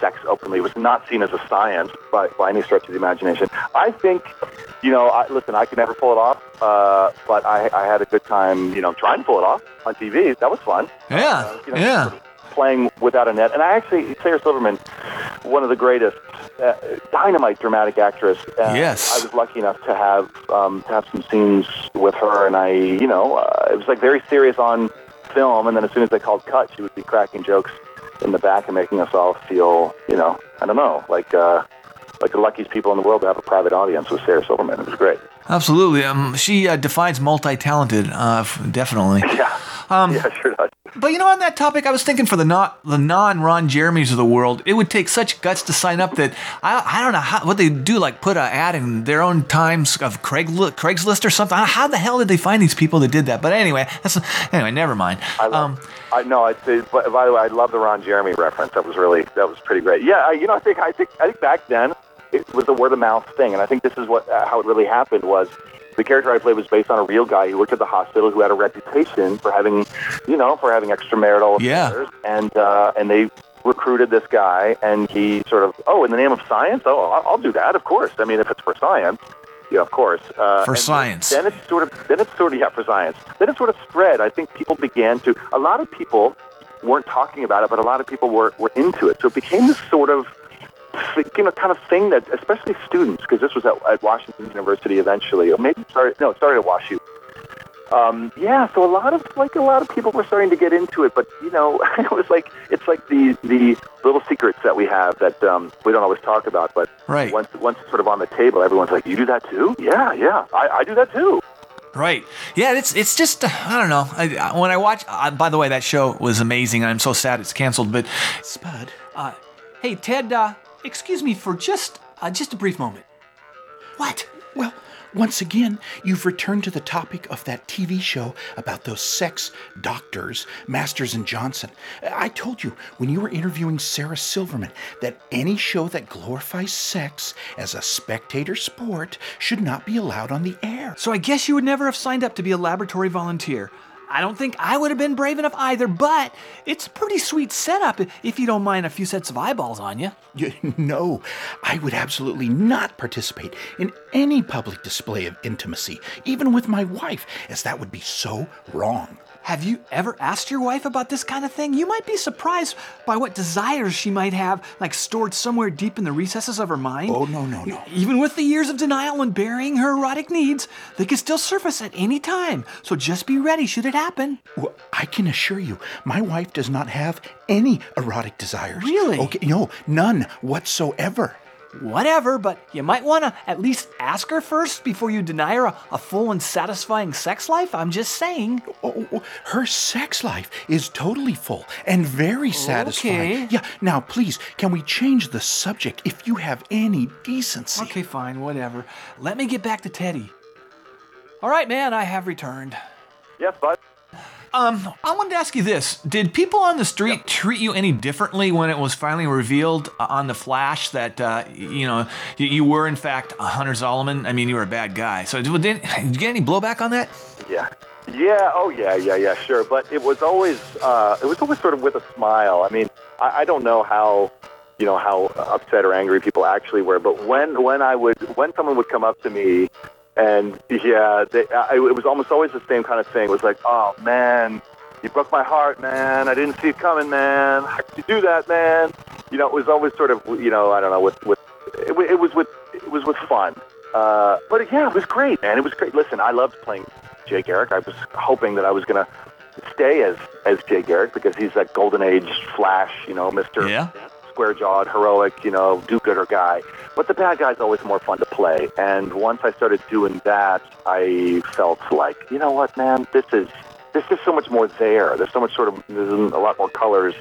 sex openly. It was not seen as a science by, by any stretch of the imagination. I think, you know, I, listen, I could never pull it off, uh, but I, I had a good time, you know, trying to pull it off on TV. That was fun. Yeah, you know, yeah. Playing without a net. And I actually, Sarah Silverman, one of the greatest, uh, dynamite dramatic actress. Uh, Yes. I was lucky enough to have um, to have some scenes with her, and I, you know, uh, it was like very serious on film, and then as soon as they called cut, she would be cracking jokes in the back and making us all feel, you know, I don't know, like uh, like the luckiest people in the world to have a private audience with Sarah Silverman. It was great. Absolutely. Um, she uh, defines multi-talented, uh, definitely. [LAUGHS] Yeah. Um, yeah, sure does. But you know, on that topic, I was thinking for the not the non Ron Jeremys of the world, it would take such guts to sign up that I, I don't know how what they do, like put an ad in their own Times of Craig Craigslist or something. How the hell did they find these people that did that? But anyway, that's anyway. Never mind. Um, I know. I but by the way, I love the Ron Jeremy reference. That was really that was pretty great. Yeah, I- you know, I think I think I think back then it was a word of mouth thing, and I think this is what uh, how it really happened was. The character I played was based on a real guy who worked at the hospital who had a reputation for having, you know, for having extramarital Yeah. affairs, and uh, and they recruited this guy, and he sort of, oh, in the name of science, oh, I'll, I'll do that, of course. I mean, if it's for science, yeah, of course. Uh, For science. Then it sort of, then it sort of, yeah, for science. Then it sort of spread. I think people began to. A lot of people weren't talking about it, but a lot of people were were into it. So it became this sort of, you know, kind of thing that, especially students, because this was at, at Washington University eventually, or maybe started. No, it started at WashU. Um, yeah, so a lot of like a lot of people were starting to get into it, but you know, [LAUGHS] it was like it's like the the little secrets that we have that um, we don't always talk about, but Right. once once it's sort of on the table, everyone's like, "You do that too? Yeah, yeah, I, I do that too." Right. Yeah, it's it's just uh, I don't know. I, I- when I watch, uh, by the way, that show was amazing. I'm so sad it's canceled. But Spud, uh, hey Ted, uh, excuse me for just uh, just a brief moment. What? Well, once again, you've returned to the topic of that TV show about those sex doctors, Masters and Johnson. I told you when you were interviewing Sarah Silverman that any show that glorifies sex as a spectator sport should not be allowed on the air. So I guess you would never have signed up to be a laboratory volunteer. I don't think I would have been brave enough either, but it's a pretty sweet setup if you don't mind a few sets of eyeballs on you. No, I would absolutely not participate in any public display of intimacy, even with my wife, as that would be so wrong. Have you ever asked your wife about this kind of thing? You might be surprised by what desires she might have, like stored somewhere deep in the recesses of her mind. Oh, no, no, no. Even with the years of denial and burying her erotic needs, they can still surface at any time. So just be ready should it happen. Well, I can assure you, my wife does not have any erotic desires. Really? Okay, no, none whatsoever. Whatever, but you might want to at least ask her first before you deny her a, a full and satisfying sex life. I'm just saying. Oh, oh, oh, her sex life is totally full and very satisfying. Okay. Yeah, now please, can we change the subject if you have any decency? Okay, fine, whatever. Let me get back to Teddy. All right, man, I have returned. Yes, bud. Um, I wanted to ask you this: Did people on the street treat you any differently when it was finally revealed uh, on the Flash that uh, you know you, you were in fact a Hunter Zolomon? I mean, you were a bad guy. So did, did you get any blowback on that? Yeah. Yeah. Oh, yeah. Yeah. Yeah. Sure. But it was always uh, it was always sort of with a smile. I mean, I, I don't know how you know how upset or angry people actually were, but when when I would when someone would come up to me and yeah, they, I, it was almost always the same kind of thing. It was like, oh man, you broke my heart, man. I didn't see it coming, man. How could you do that, man? You know, it was always sort of you know I don't know with with it, it was with it was with fun. Uh, but yeah, it was great, man. It was great. Listen, I loved playing Jay Garrick. I was hoping that I was gonna stay as as Jay Garrick because he's that golden age Flash, you know, Mister Yeah. square jawed, heroic, you know, do gooder guy. But the bad guy's always more fun to play. And once I started doing that, I felt like, you know what, man, this is there's just so much more there. There's so much sort of there's a lot more colors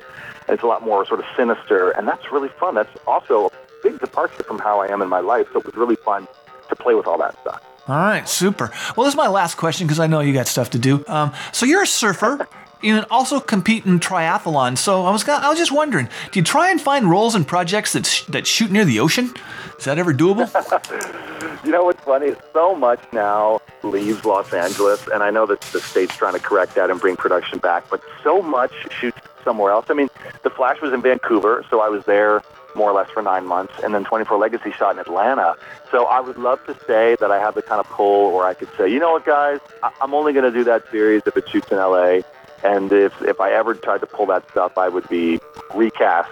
and it's a lot more sort of sinister and that's really fun. That's also a big departure from how I am in my life. So it was really fun to play with all that stuff. All right, super. Well, this is my last question because I know you got stuff to do. Um, so you're a surfer. [LAUGHS] You also compete in triathlon. So I was I was just wondering, do you try and find roles in projects that sh- that shoot near the ocean? Is that ever doable? [LAUGHS] You know what's funny? So much now leaves Los Angeles, and I know that the state's trying to correct that and bring production back, but so much shoots somewhere else. I mean, The Flash was in Vancouver, so I was there more or less for nine months, and then 24 Legacy shot in Atlanta. So I would love to say that I have the kind of pull where I could say, you know what, guys, I- I'm only going to do that series if it shoots in LA, and if if I ever tried to pull that stuff, I would be recast,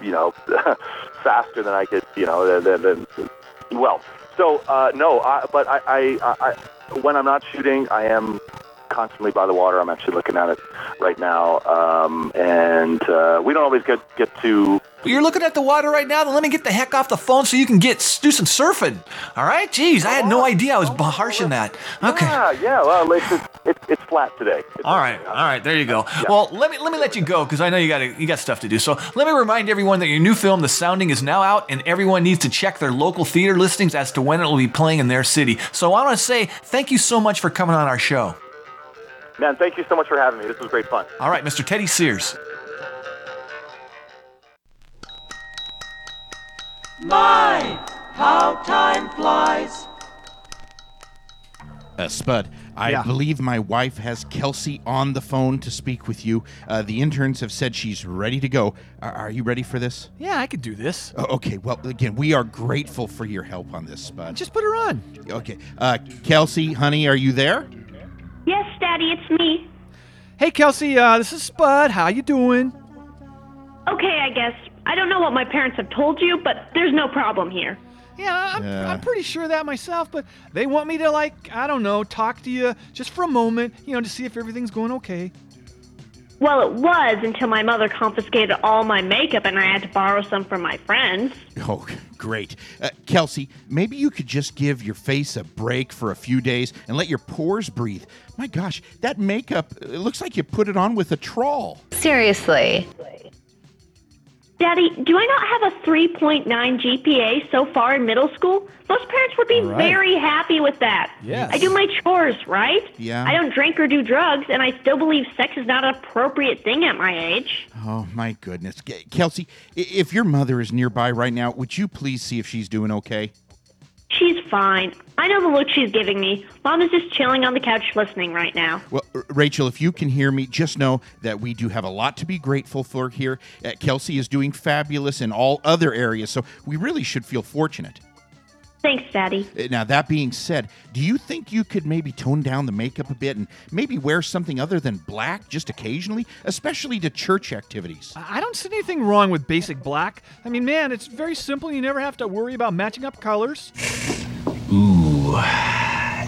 you know, [LAUGHS] faster than I could, you know, than, than, well. So uh, no, I, but I, I, I, when I'm not shooting, I am constantly by the water. I'm actually looking at it right now, um, and uh, we don't always get get to. You're looking at the water right now. Then let me get the heck off the phone so you can get do some surfing. All right? Jeez, I had no oh, idea I was oh, harsh in that. Oh. Okay. Yeah, yeah. Well, it's it's, it's, it's flat today. All right, all right, there you go. Well, let me let me let you go because I know you got you got stuff to do. So let me remind everyone that your new film, The Sounding, is now out, and everyone needs to check their local theater listings as to when it will be playing in their city. So I want to say thank you so much for coming on our show. Man, thank you so much for having me. This was great fun. All right, Mr. Teddy Sears. My, how time flies. Uh, Spud, I Yeah. believe my wife has Kelsey on the phone to speak with you. Uh, the interns have said she's ready to go. Are, are you ready for this? Yeah, I could do this. Oh, okay, well, again, we are grateful for your help on this, Spud. Just put her on. Okay. Uh, Kelsey, honey, are you there? Yes, Daddy, it's me. Hey, Kelsey, uh, this is Spud. How you doing? Okay, I guess. I don't know what my parents have told you, but there's no problem here. Yeah, I'm, Yeah. I'm pretty sure that myself, but they want me to, like, I don't know, talk to you just for a moment, you know, to see if everything's going okay. Well, it was until my mother confiscated all my makeup and I had to borrow some from my friends. Oh, great. Uh, Kelsey, maybe you could just give your face a break for a few days and let your pores breathe. My gosh, that makeup, it looks like you put it on with a trawl. Seriously. Daddy, do I not have a 3.9 GPA so far in middle school? Most parents would be right. very happy with that. Yes. I do my chores, right? Yeah. I don't drink or do drugs, and I still believe sex is not an appropriate thing at my age. Oh, my goodness. Kelsey, if your mother is nearby right now, would you please see if she's doing okay? She's fine. I know the look she's giving me. Mom is just chilling on the couch listening right now. Well, Rachel, if you can hear me, just know that we do have a lot to be grateful for here. Uh, Kelsey is doing fabulous in all other areas, so we really should feel fortunate. Thanks, Daddy. Uh, Now, that being said, do you think you could maybe tone down the makeup a bit and maybe wear something other than black just occasionally, especially to church activities? I don't see anything wrong with basic black. I mean, man, it's very simple. You never have to worry about matching up colors. Ooh,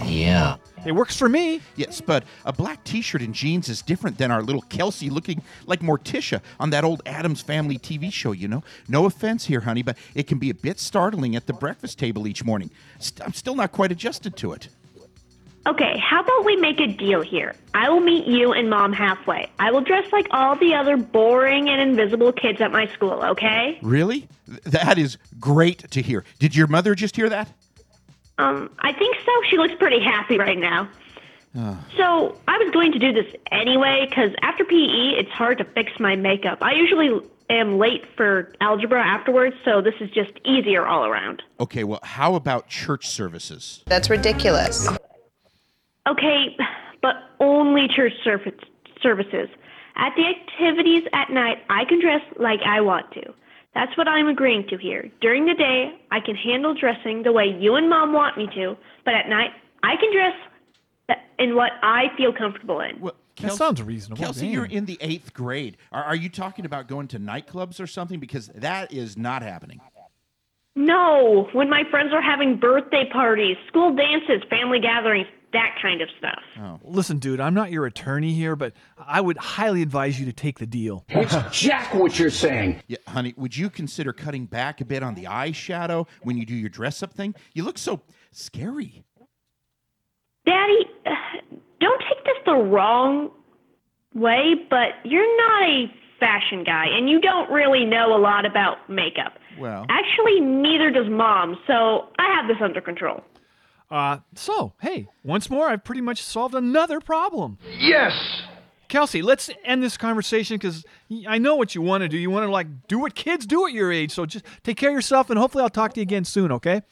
yeah. It works for me. Yes, but a black t shirt and jeans is different than our little Kelsey looking like Morticia on that old Addams Family TV show, you know? No offense here, honey, but it can be a bit startling at the breakfast table each morning. St- I'm still not quite adjusted to it. Okay, how about we make a deal here? I will meet you and Mom halfway. I will dress like all the other boring and invisible kids at my school, okay? Really? Th- That is great to hear. Did your mother just hear that? Um, I think so. She looks pretty happy right now. Oh. So I was going to do this anyway because after PE, it's hard to fix my makeup. I usually am late for algebra afterwards, so this is just easier all around. Okay, well, how about church services? That's ridiculous. Okay, but only church service, services. At the activities at night, I can dress like I want to. That's what I'm agreeing to here. During the day, I can handle dressing the way you and Mom want me to, but at night, I can dress in what I feel comfortable in. Well, That sounds reasonable. Kelsey, Damn. you're in the eighth grade. Are, are you talking about going to nightclubs or something? Because that is not happening. No, when my friends are having birthday parties, school dances, family gatherings, that kind of stuff. Oh. Listen, dude, I'm not your attorney here, but I would highly advise you to take the deal. It's Jack what you're saying. [LAUGHS] Yeah, honey, would you consider cutting back a bit on the eyeshadow when you do your dress up thing? You look so scary. Daddy, uh, [SIGHS] don't take this the wrong way, but you're not a fashion guy, and you don't really know a lot about makeup. Well, Actually, neither does Mom, so I have this under control. Uh, so, hey, once more, I've pretty much solved another problem. Yes! Kelsey, let's end this conversation because I know what you want to do. You want to, like, do what kids do at your age. So just take care of yourself, and hopefully I'll talk to you again soon, okay?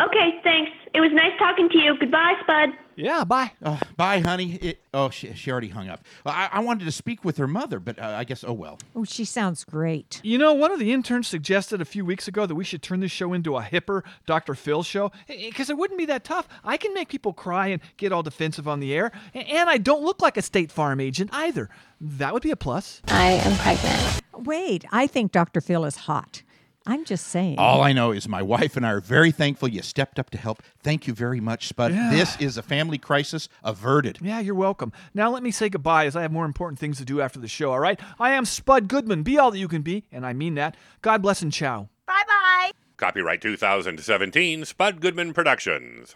Okay, thanks. It was nice talking to you. Goodbye, Spud. Yeah, bye. Uh, bye, honey. It, oh, she, she already hung up. I, I wanted to speak with her mother, but uh, I guess, oh well. Oh, she sounds great. You know, one of the interns suggested a few weeks ago that we should turn this show into a hipper Dr. Phil show because it wouldn't be that tough. I can make people cry and get all defensive on the air, and I don't look like a State Farm agent either. That would be a plus. I am pregnant. Wait, I think Dr. Phil is hot. I'm just saying. All I know is my wife and I are very thankful you stepped up to help. Thank you very much, Spud. Yeah. This is a family crisis averted. Yeah, you're welcome. Now let me say goodbye as I have more important things to do after the show, all right? I am Spud Goodman. Be all that you can be, and I mean that. God bless and ciao. Bye bye. Copyright 2017, Spud Goodman Productions.